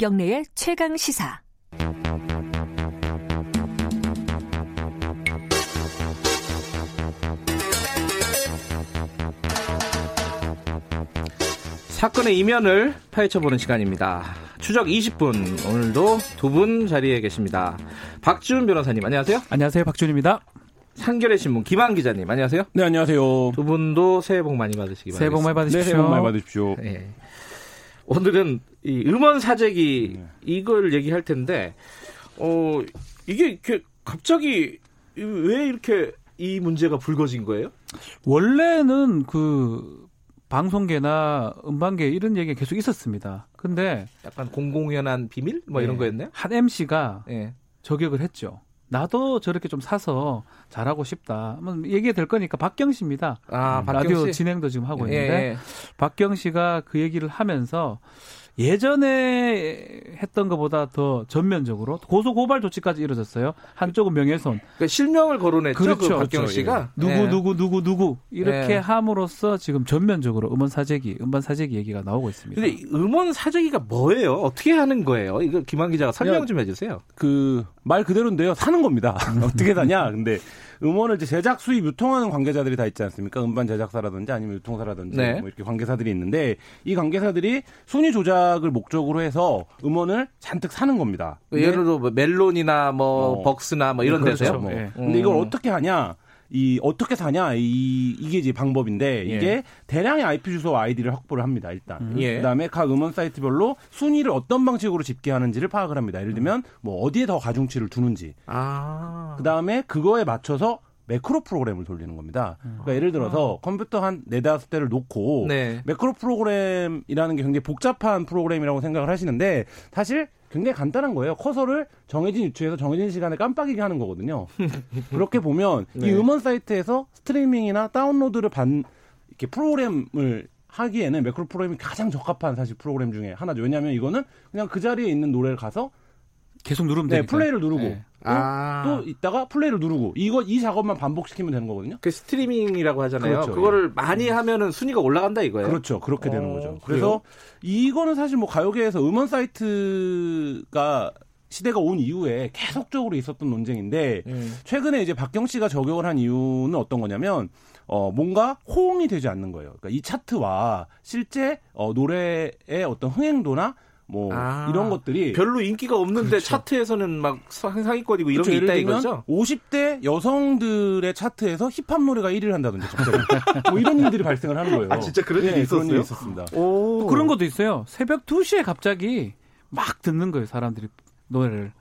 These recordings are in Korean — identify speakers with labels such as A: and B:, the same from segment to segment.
A: 김경래의 최강 시사.
B: 사건의 이면을 파헤쳐보는 시간입니다. 추적 20분 오늘도 두 분 자리에 계십니다. 박지훈 변호사님 안녕하세요.
C: 안녕하세요. 박준입니다.
B: 한겨레 신문 김한 기자님 안녕하세요.
D: 네 안녕하세요.
B: 두 분도 새해 복 많이 받으시기 바랍니다.
C: 새해 복 많이 받으십시오.
D: 네, 새해 복 많이 받으십시오.
B: 네. 오늘은 이 음원 사재기
D: 네.
B: 이걸 얘기할 텐데 어 이게 이렇게 갑자기 왜 이렇게 이 문제가 불거진 거예요?
C: 원래는 그 방송계나 음반계 이런 얘기가 계속 있었습니다. 근데
B: 약간 공공연한 비밀 뭐 이런
C: 네,
B: 거였나요?
C: 한 MC가
B: 예.
C: 저격을 했죠. 나도 저렇게 좀 사서 잘하고 싶다. 한번 얘기가 될 거니까 박경 씨입니다.
B: 아, 박경
C: 라디오
B: 씨?
C: 진행도 지금 하고
B: 예,
C: 있는데
B: 예.
C: 박경 씨가 그 얘기를 하면서 예전에 했던 것보다 더 전면적으로 고소 고발 조치까지 이루어졌어요. 한쪽은 명예훼손,
B: 그러니까 실명을 거론했죠.
C: 그렇죠.
B: 그 박경
D: 그렇죠.
B: 씨가
C: 누구
B: 예.
C: 누구 누구 누구 이렇게
B: 예.
C: 함으로써 지금 전면적으로 음원 사재기, 음반 사재기 얘기가 나오고 있습니다.
B: 근데 이 음원 사재기가 뭐예요? 어떻게 하는 거예요? 이거 김한 기자가 설명
D: 야,
B: 좀 해주세요.
D: 그 말 그대로인데요. 사는 겁니다. 어떻게 사냐? 근데 음원을 이제 제작, 수입, 유통하는 관계자들이 다 있지 않습니까? 음반 제작사라든지 아니면 유통사라든지
B: 네.
D: 뭐 이렇게 관계사들이 있는데 이 관계사들이 순위 조작을 목적으로 해서 음원을 잔뜩 사는 겁니다.
B: 예를 들어 뭐 멜론이나 뭐
D: 어.
B: 벅스나 뭐 이런
D: 그렇죠.
B: 데서요.
D: 뭐.
C: 예.
D: 근데 이걸
B: 음.
D: 어떻게 하냐? 이 어떻게 사냐? 이 이게 이제 방법인데
B: 예.
D: 이게 대량의 IP 주소와 아이디를 확보를 합니다. 일단.
B: 예.
D: 그다음에 각 음원 사이트별로 순위를 어떤 방식으로 집계하는지를 파악을 합니다. 예를 들면 뭐 어디에 더 가중치를 두는지.
B: 아.
D: 그다음에 그거에 맞춰서 매크로 프로그램을 돌리는 겁니다. 그러니까 예를 들어서 컴퓨터 한 네다섯 대를 놓고
B: 네.
D: 매크로 프로그램이라는 게 굉장히 복잡한 프로그램이라고 생각을 하시는데 사실 굉장히 간단한 거예요. 커서를 정해진 위치에서 정해진 시간에 깜빡이게 하는 거거든요. 그렇게 보면
B: 네.
D: 이 음원 사이트에서 스트리밍이나 다운로드를 반 이렇게 프로그램을 하기에는 매크로 프로그램이 가장 적합한 사실 프로그램 중에 하나죠. 왜냐하면 이거는 그냥 그 자리에 있는 노래를 가서
C: 계속 누르면
D: 네,
C: 되니까.
D: 플레이를 누르고
C: 예.
D: 또,
B: 아.
D: 또 있다가 플레이를 누르고 이거 이 작업만 반복시키면 되는 거거든요.
B: 그 스트리밍이라고 하잖아요.
D: 그렇죠,
B: 그거를 많이 하면은 순위가 올라간다 이거예요.
D: 그렇죠. 그렇게 되는
B: 어,
D: 거죠.
B: 그래요?
D: 그래서 이거는 사실 뭐 가요계에서 음원 사이트가 시대가 온 이후에 계속적으로 있었던 논쟁인데
B: 음.
D: 최근에 이제 박경 씨가 저격을 한 이유는 어떤 거냐면 어 뭔가 호응이 되지 않는 거예요. 그러니까 이 차트와 실제 어 노래의 어떤 흥행도나 뭐
B: 아,
D: 이런 것들이
B: 별로 인기가 없는데
D: 그렇죠.
B: 차트에서는 막 상- 상위권이고 이런
D: 그렇죠.
B: 게 있다 이거죠.
D: 50대 여성들의 차트에서 힙합 노래가 1위를 한다든지 갑자기 뭐 이런 일들이 발생을 하는 거예요.
B: 아, 진짜 그런
D: 네,
B: 일이 있었어요?
D: 그런 일이 있었습니다.
B: 오.
C: 또 그런 것도 있어요. 새벽 2시에 갑자기 막 듣는 거예요, 사람들이 노래를.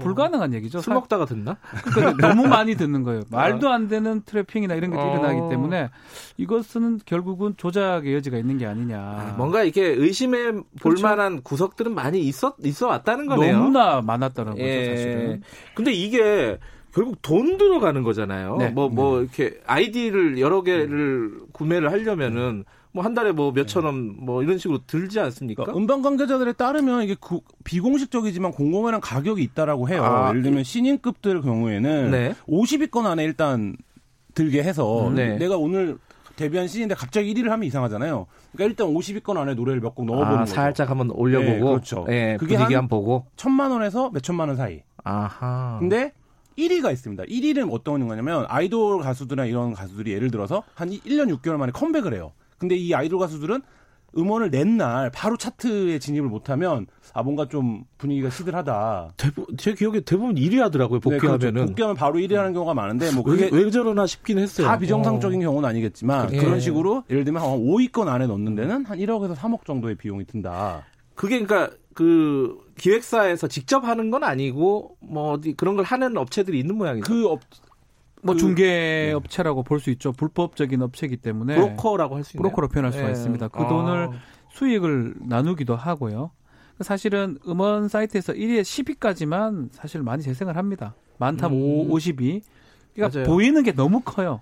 C: 불가능한 얘기죠.
B: 술 먹다가 듣나?
C: 그러니까 너무 많이 듣는 거예요. 말도 안 되는 트래핑이나 이런 게
B: 어.
C: 일어나기 때문에 이것은 결국은 조작의 여지가 있는 게 아니냐.
B: 아, 뭔가 이렇게 의심해 볼
C: 그렇죠.
B: 만한 구석들은 많이 있었 있어 왔다는 거네요.
C: 너무나 많았다는 거죠,
B: 예.
C: 사실은.
B: 근데 이게 결국 돈 들어가는 거잖아요.
C: 네.
B: 뭐, 뭐, 이렇게 아이디를 여러 개를 구매를 하려면은 뭐 한 달에 뭐 몇천 원 뭐 이런 식으로 들지 않습니까?
D: 그러니까 음반 관계자들에 따르면 이게 구- 비공식적이지만 공공연한 가격이 있다라고 해요.
B: 아,
D: 예를 들면 신인급들 경우에는
B: 네.
D: 50위권 안에 일단 들게 해서
B: 네.
D: 내가 오늘 데뷔한 신인데 갑자기 1위를 하면 이상하잖아요. 그러니까 일단 50위권 안에 노래를 몇 곡 넣어보는
B: 아,
D: 거죠.
B: 살짝 한번 올려보고,
D: 네, 그렇죠.
B: 예,
D: 그게
B: 분위기
D: 한-
B: 한번 보고.
D: 천만 원에서 몇 천만 원 사이.
B: 아하.
D: 근데 1위가 있습니다. 1위는 어떤 거냐면 아이돌 가수들이나 이런 가수들이 예를 들어서 한 1년 6개월 만에 컴백을 해요. 근데 이 아이돌 가수들은 음원을 낸 날 바로 차트에 진입을 못하면 아 뭔가 좀 분위기가 시들하다.
B: 대부분 제 기억에 대부분 1위 하더라고요.
D: 네, 그렇죠.
B: 복귀하면은.
D: 복귀하면 바로 1위 하는 경우가 많은데 뭐
B: 왜,
D: 그게
B: 왜 저러나 싶긴 했어요.
D: 다 비정상적인 경우는 아니겠지만
B: 예.
D: 그런 식으로 예를 들면 한 5위권 안에 넣는 데는 한 1억에서 3억 정도의 비용이 든다.
B: 그게 그러니까 그 기획사에서 직접 하는 건 아니고 뭐 어디 그런 걸 하는 업체들이 있는 모양이죠.
D: 그 업,
C: 뭐
D: 그-
C: 중개 업체라고 볼 수 있죠. 불법적인 업체이기 때문에
B: 브로커라고 할 수 있나요?
C: 브로커로 표현할 수가
B: 예.
C: 있습니다. 그
B: 아.
C: 돈을 수익을 나누기도 하고요. 사실은 음원 사이트에서 1위에 10위까지만 사실 많이 재생을 합니다. 많다면
B: 음.
C: 50위. 그러니까
B: 맞아요.
C: 보이는 게 너무 커요.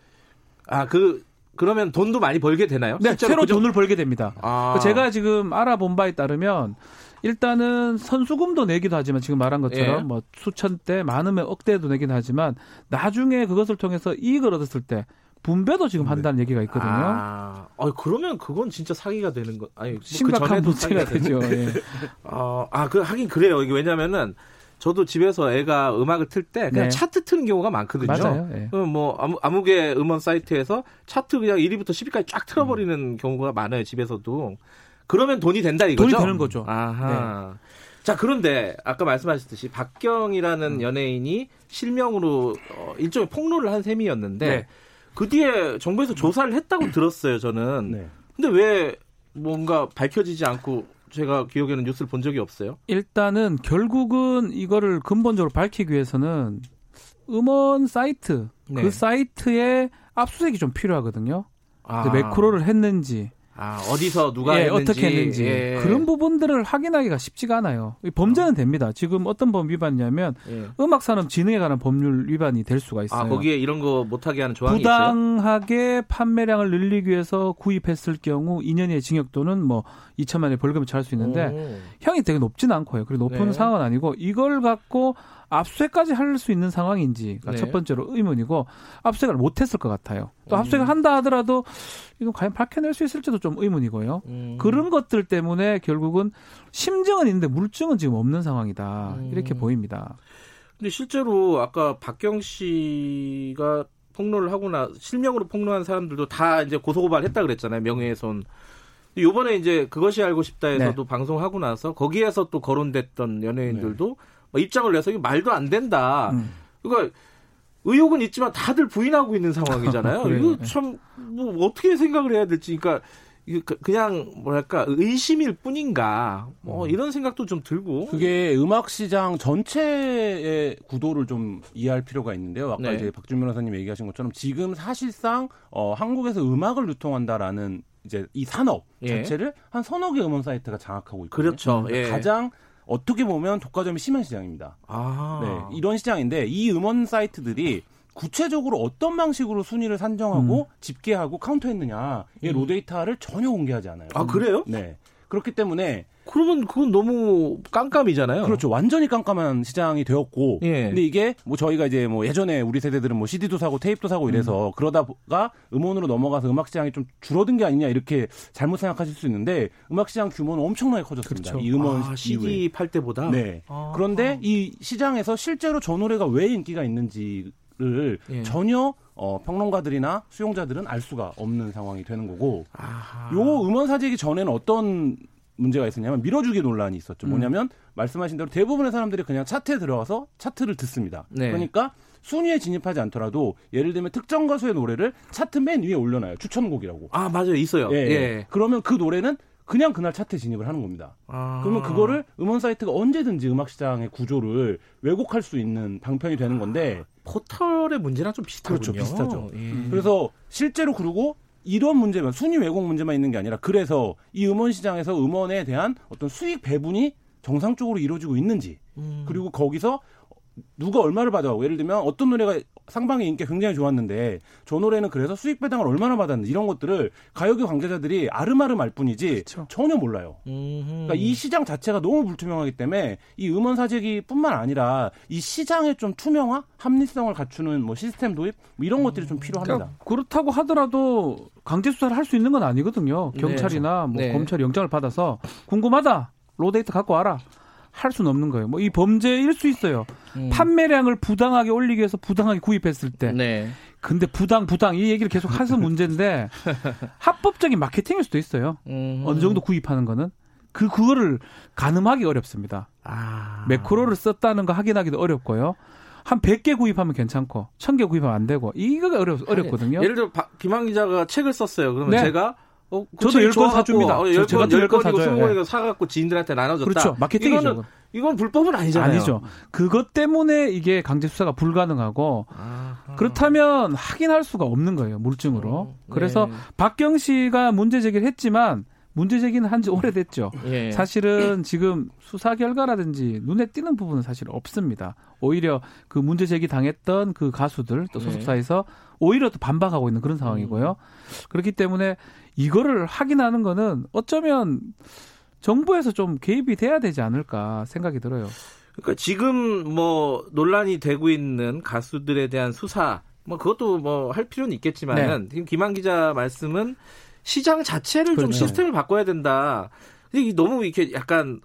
B: 아, 그 그러면 돈도 많이 벌게 되나요?
C: 네, 새로
B: 그 정-
C: 돈을 벌게 됩니다.
B: 아.
C: 그 제가 지금 알아본 바에 따르면 일단은 선수금도 내기도 하지만 지금 말한 것처럼
B: 예.
C: 뭐 수천 대 많으면 억대도 내긴 하지만 나중에 그것을 통해서 이익을 얻었을 때 분배도 지금 한다는 얘기가 있거든요.
B: 아, 어, 그러면 그건 진짜 사기가 되는 거. 아니, 뭐그
C: 심각한
B: 전에도
C: 문제가
B: 사기가 되는
C: 되죠. 예.
B: 어, 아, 그 하긴 그래요. 이게 왜냐면은 저도 집에서 애가 음악을 틀 때 그냥
C: 네.
B: 차트 트는 경우가 많거든요.
C: 맞아요. 예.
B: 그럼 뭐 아무, 아무개 음원 사이트에서 차트 그냥 1위부터 10위까지 쫙 틀어버리는 경우가 많아요. 집에서도. 그러면 돈이 된다 이거죠?
C: 돈이 되는 거죠.
B: 아하. 자 그런데 아까 말씀하셨듯이 박경이라는
C: 음.
B: 연예인이 실명으로 어, 일종의 폭로를 한 셈이었는데
C: 네.
B: 그 뒤에 정부에서 조사를 했다고 들었어요. 저는.
D: 네.
B: 근데 왜 뭔가 밝혀지지 않고 제가 기억에는 뉴스를 본 적이 없어요.
C: 일단은 결국은 이거를 근본적으로 밝히기 위해서는 음원 사이트
B: 네.
C: 그 사이트에 압수수색이 좀 필요하거든요.
B: 아,
C: 그 매크로를 했는지,
B: 아, 어디서 누가
C: 예,
B: 했는지,
C: 어떻게 했는지
B: 예.
C: 그런 부분들을 확인하기가 쉽지가 않아요. 이 범죄는 됩니다. 지금 어떤 법 위반이냐면
B: 예.
C: 음악 산업 진흥에 관한 법률 위반이 될 수가 있어요.
B: 아 거기에 이런 거 못하게 하는 조항이 있어요.
C: 부당하게 판매량을 늘리기 위해서 구입했을 경우 2년의 징역 또는 뭐 2천만 원의 벌금을 처할 수 있는데
B: 오.
C: 형이 되게 높진 않고요. 그리고 높은
B: 네.
C: 상황은 아니고 이걸 갖고 압수수색까지 할 수 있는 상황인지가
B: 네.
C: 첫 번째로 의문이고 압수수색을 못했을 것 같아요. 또
B: 음.
C: 압수수색을 한다 하더라도 이거 과연 밝혀낼 수 있을지도 좀 의문이고요.
B: 음.
C: 그런 것들 때문에 결국은 심증은 있는데 물증은 지금 없는 상황이다.
B: 음.
C: 이렇게 보입니다. 근데
B: 실제로 아까 박경 씨가 폭로를 하거나 실명으로 폭로한 사람들도 다 이제 고소고발했다 그랬잖아요. 명예훼손. 요번에 이제 그것이 알고 싶다에서도 방송하고 나서 거기에서 또 거론됐던 연예인들도 뭐 입장을 내서 이게 말도 안 된다.
C: 음.
B: 그러니까 의혹은 있지만 다들 부인하고 있는 상황이잖아요.
C: 그래요.
B: 이거 참 뭐 어떻게 생각을 해야 될지 그러니까 그- 그냥 뭐랄까 의심일 뿐인가 뭐 이런 생각도 좀 들고
D: 그게 음악 시장 전체의 구도를 좀 이해할 필요가 있는데요. 아까
B: 네.
D: 이제 박준 변호사님 얘기하신 것처럼 지금 사실상 어, 한국에서 음악을 유통한다라는 이제 이 산업
B: 예.
D: 자체를 한 서너 개 음원 사이트가 장악하고 있거든요.
B: 그렇죠. 예.
D: 가장 어떻게 보면 독과점이 심한 시장입니다.
B: 아
D: 네, 이런 시장인데 이 음원 사이트들이 구체적으로 어떤 방식으로 순위를 산정하고 집계하고 카운트했느냐 이
B: 음.
D: 로데이터를 전혀 공개하지 않아요.
B: 아 그래요?
D: 네. 그렇기 때문에
B: 그러면 그건 너무 깜깜이잖아요.
D: 그렇죠. 완전히 깜깜한 시장이 되었고.
B: 예.
D: 근데 이게 뭐 저희가 이제 뭐 예전에 우리 세대들은 뭐 CD도 사고 테이프도 사고
B: 음.
D: 이래서 그러다가 음원으로 넘어가서 음악 시장이 좀 줄어든 게 아니냐 이렇게 잘못 생각하실 수 있는데 음악 시장 규모는 엄청나게 커졌습니다.
C: 그렇죠.
D: 이 음원
B: 아. CD 팔 때보다.
D: 네.
B: 아.
D: 그런데 이 시장에서 실제로 저 노래가 왜 인기가 있는지를
B: 예.
D: 전혀 어, 평론가들이나 수용자들은 알 수가 없는 상황이 되는 거고
B: 아하.
D: 요 음원 사재기 전에는 어떤 문제가 있었냐면 밀어주기 논란이 있었죠.
C: 음.
D: 뭐냐면 말씀하신 대로 대부분의 사람들이 그냥 차트에 들어가서 차트를 듣습니다.
B: 네.
D: 그러니까 순위에 진입하지 않더라도 예를 들면 특정 가수의 노래를 차트 맨 위에 올려놔요. 추천곡이라고.
B: 아 맞아요 있어요.
D: 예,
B: 예.
D: 예. 그러면 그 노래는 그냥 그날 차트에 진입을 하는 겁니다.
B: 아.
D: 그러면 그거를 음원 사이트가 언제든지 음악 시장의 구조를 왜곡할 수 있는 방편이 되는 건데
B: 포털의 문제랑 좀 비슷하군요.
D: 그렇죠, 비슷하죠.
B: 예.
D: 그래서 실제로 그리고 이런 문제만 순위 왜곡 문제만 있는 게 아니라 그래서 이 음원 시장에서 음원에 대한 어떤 수익 배분이 정상적으로 이루어지고 있는지
B: 음.
D: 그리고 거기서 누가 얼마를 받아가고 예를 들면 어떤 노래가 상방의 인기가 굉장히 좋았는데 저 노래는 그래서 수익 배당을 얼마나 받았는지 이런 것들을 가요계 관계자들이 아름아름 알 뿐이지
C: 그렇죠.
D: 전혀 몰라요.
B: 음흠.
D: 그러니까 이 시장 자체가 너무 불투명하기 때문에 이 음원 사재기뿐만 아니라 이 시장의 좀 투명화, 합리성을 갖추는 뭐 시스템 도입 뭐 이런 것들이 좀 필요합니다.
C: 그러니까 그렇다고 하더라도 강제 수사를 할 수 있는 건 아니거든요. 경찰이나 뭐
B: 네.
C: 검찰이 영장을 받아서 궁금하다 로데이터 갖고 와라 할 수는 없는 거예요. 뭐 이 범죄일 수 있어요.
B: 음.
C: 판매량을 부당하게 올리기 위해서 부당하게 구입했을 때.
B: 네.
C: 근데 부당 부당 이 얘기를 계속 해서 문제인데 합법적인 마케팅일 수도 있어요.
B: 음.
C: 어느 정도 구입하는 거는 그 그거를 가늠하기 어렵습니다.
B: 아.
C: 매크로를 썼다는 거 확인하기도 어렵고요. 한 100개 구입하면 괜찮고 1000개 구입하면 안 되고 이거가 어렵, 어렵거든요.
B: 예를 들어 박- 김한 기자가 책을 썼어요. 그러면
C: 네.
B: 제가 어, 그
C: 저도 열권
B: 좋아갖고,
C: 사줍니다.
B: 어,
C: 저-
B: 열
C: 제가
B: 권, 또열
C: 열권
B: 권이고
C: 사줘요.
B: 스무 권이고 사갖고 지인들한테 나눠줬다.
C: 그렇죠. 마케팅이죠.
B: 이거는 이건 불법은 아니잖아요.
C: 아니죠. 그것 때문에 이게 강제 수사가 불가능하고
B: 아하.
C: 그렇다면 확인할 수가 없는 거예요 물증으로.
B: 음,
C: 그래서
B: 네.
C: 박경 씨가 문제 제기를 했지만 문제 제기는 한 지 오래됐죠.
B: 예.
C: 사실은 지금 수사 결과라든지 눈에 띄는 부분은 사실 없습니다. 오히려 그 문제 제기 당했던 그 가수들 또
B: 네.
C: 소속사에서 오히려 또 반박하고 있는 그런 상황이고요. 그렇기 때문에 이거를 확인하는 거는 어쩌면 정부에서 좀 개입이 돼야 되지 않을까 생각이 들어요.
B: 그러니까 지금 뭐 논란이 되고 있는 가수들에 대한 수사 뭐 그것도 뭐 할 필요는 있겠지만은 지금 김한 기자 말씀은 시장 자체를 좀
C: 그렇죠.
B: 시스템을 바꿔야 된다. 근데 이게 너무 이렇게 약간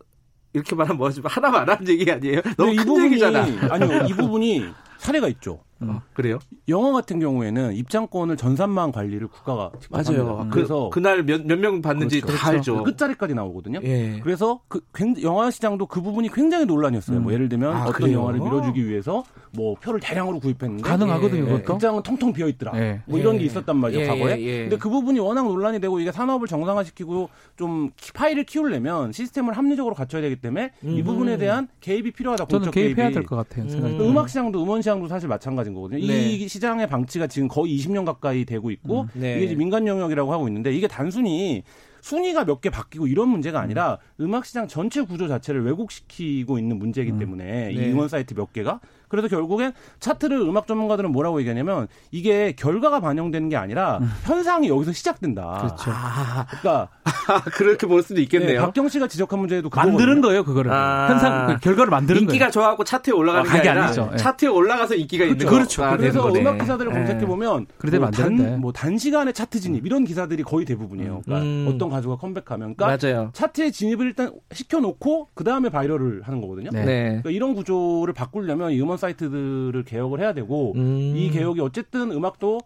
B: 이렇게 말하면 뭐지 하나 말하는 얘기 아니에요? 너무
D: 근데
B: 큰 얘기잖아.
D: 아니요, 이 부분이 사례가 있죠.
B: 어, 그래요?
D: 영화 같은 경우에는 입장권을 전산망 관리를 국가가 직접
B: 맞아요.
D: 합니다.
B: 그,
D: 그래서
B: 그 날 몇 몇 명 받는지
D: 그렇죠.
B: 다 알죠.
D: 끝자리까지 나오거든요.
B: 예.
D: 그래서 그 굉- 영화 시장도 그 부분이 굉장히 논란이었어요.
C: 음.
D: 뭐 예를 들면
B: 아,
D: 어떤
B: 그래요?
D: 영화를 밀어주기 위해서 뭐 표를 대량으로 구입했는데
C: 가능하거든요,
B: 예,
C: 그것도.
D: 극장은 텅텅 비어 있더라.
C: 예.
D: 뭐 이런
B: 예.
D: 게 있었단 말이죠
B: 예,
D: 과거에.
B: 예, 예.
D: 근데 그 부분이 워낙 논란이 되고 이게 산업을 정상화시키고 좀 키- 파일을 키우려면 시스템을 합리적으로 갖춰야 되기 때문에 이
B: 음.
D: 부분에 대한 개입이 필요하다.
C: 저는 개입해야. 될 것 같아요.
B: 음.
D: 그 음악 시장도 음원 시장도 사실 마찬가지인 거거든요.
B: 네.
D: 이 시장의 방치가 지금 거의 20년 가까이 되고 있고
C: 음.
B: 네.
D: 이게 이제 민간 영역이라고 하고 있는데 이게 단순히 순위가 몇 개 바뀌고 이런 문제가 아니라 음. 악 시장 전체 구조 자체를 왜곡시키고 있는 문제이기
C: 음.
D: 때문에 이
B: 네.
D: 응원 사이트 몇 개가 그래서 결국엔 차트를 음악 전문가들은 뭐라고 얘기하냐면 이게 결과가 반영되는 게 아니라 현상이 여기서 시작된다.
C: 음. 그렇죠.
B: 아,
D: 그러니까
B: 그렇게 볼 수도 있겠네요.
D: 네, 박경 씨가 지적한 문제도
C: 만드는. 거예요, 그거를.
B: 아.
C: 현상, 그 결과를 만드는
B: 인기가
C: 거예요.
B: 좋아하고 차트에 올라가는
C: 아,
B: 게
C: 그게
B: 아니라
C: 아니죠. 예.
B: 차트에 올라가서 인기가 있는
C: 그렇죠.
B: 거가
D: 그래서. 음악 기사들을 검색해
B: 예.
D: 보면
C: 그래도
D: 뭐. 단, 뭐 단시간에 차트 진입 이런 기사들이 거의 대부분이에요. 그러니까
B: 음.
D: 어떤 가수가 컴백하면 그러니까
B: 맞아요.
D: 차트에 진입을 일단 시켜 놓고 그 다음에 바이럴을 하는 거거든요.
C: 네.
B: 네.
D: 그러니까 이런 구조를 바꾸려면 이 음원 사이트들을 개혁을 해야 되고
B: 음.
D: 이 개혁이 어쨌든 음악도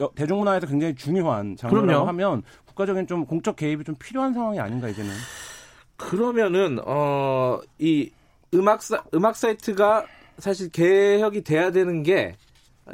D: 여- 대중문화에서 굉장히 중요한 장르라고
B: 그럼요.
D: 하면 국가적인 좀 공적 개입이 좀 필요한 상황이 아닌가 이제는.
B: 그러면은 어 이 음악 사 음악 사이트가 사실 개혁이 돼야 되는 게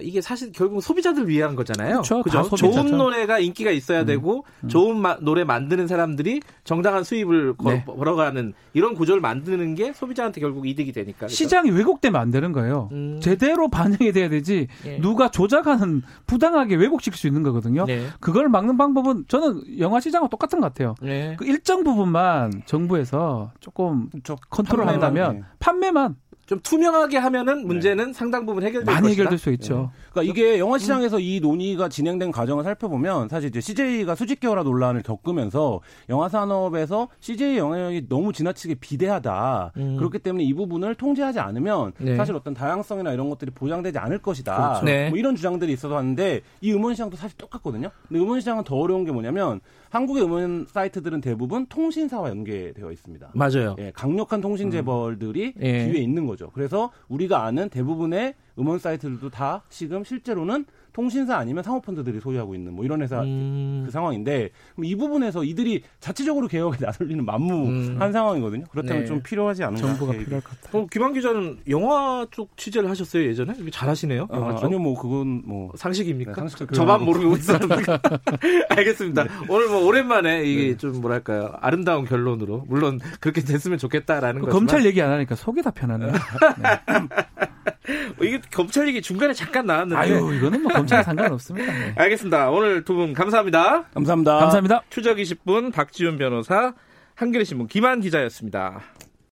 B: 이게 사실 결국 소비자들 위한 거잖아요.
C: 그렇죠.
B: 그죠? 좋은 노래가 인기가 있어야 되고 좋은 마- 노래 만드는 사람들이 정당한 수입을 거-
C: 네.
B: 벌어가는 이런 구조를 만드는 게 소비자한테 결국 이득이 되니까. 그죠?
C: 시장이 왜곡되면 안 되는 거예요.
B: 음.
C: 제대로 반영이 돼야 되지
B: 예.
C: 누가 조작하는 부당하게 왜곡시킬 수 있는 거거든요.
B: 네.
C: 그걸 막는 방법은 저는 영화 시장과 똑같은 것 같아요.
B: 네.
C: 그 일정 부분만 정부에서 조금
D: 그렇죠.
C: 컨트롤한다면
D: 네.
C: 판매만
B: 좀 투명하게 하면은 문제는 상당 부분 해결될
C: 많이
B: 것이다.
C: 해결될 수 있죠.
D: 그러니까 이게 영화 시장에서 이 논의가 진행된 과정을 살펴보면 사실 이제 CJ가 수직 계열화 논란을 겪으면서 영화 산업에서 CJ 영향력이 너무 지나치게 비대하다.
B: 음.
D: 그렇기 때문에 이 부분을 통제하지 않으면
B: 네.
D: 사실 어떤 다양성이나 이런 것들이 보장되지 않을 것이다.
B: 그렇죠. 네.
D: 뭐 이런 주장들이 있어서 하는데 이 음원 시장도 사실 똑같거든요. 근데 음원 시장은 더 어려운 게 뭐냐면 한국의 음원 사이트들은 대부분 통신사와 연계되어 있습니다.
B: 맞아요.
D: 예, 강력한 통신 재벌들이
B: 예.
D: 뒤에 있는 거죠. 그래서 우리가 아는 대부분의 음원 사이트들도 다 지금 실제로는 통신사 아니면 사모펀드들이 소유하고 있는 뭐 이런 회사
B: 음.
D: 그 상황인데 그럼 이 부분에서 이들이 자체적으로 개혁에 나설 리는 만무한
B: 음.
D: 상황이거든요. 그렇다면
B: 네.
D: 좀 필요하지 않은가?
C: 정부가
D: 개혁이.
C: 필요할 것 같아요.
B: 어, 김한 기자는 영화 쪽 취재를 하셨어요 예전에? 잘하시네요.
D: 아,
B: 영화 쪽.
D: 아니요, 뭐 그건 뭐
B: 상식입니까?
D: 네, 상식.
B: 저만 모르고 있었는데. 알겠습니다.
D: 네.
B: 오늘 뭐 오랜만에 이게 좀 뭐랄까요 아름다운 결론으로 물론 그렇게 됐으면 좋겠다라는
C: 그
B: 거지만
C: 검찰 얘기 안 하니까 속이 다 편하네요.
B: 어, 이게 검찰 얘기 중간에 잠깐 나왔는데.
C: 아유, 이거는 뭐 검찰 상관없습니다. 네.
B: 알겠습니다. 오늘 두 분 감사합니다.
D: 감사합니다.
C: 감사합니다.
B: 추적 20분 박지훈 변호사, 한겨레신문 김한 기자였습니다.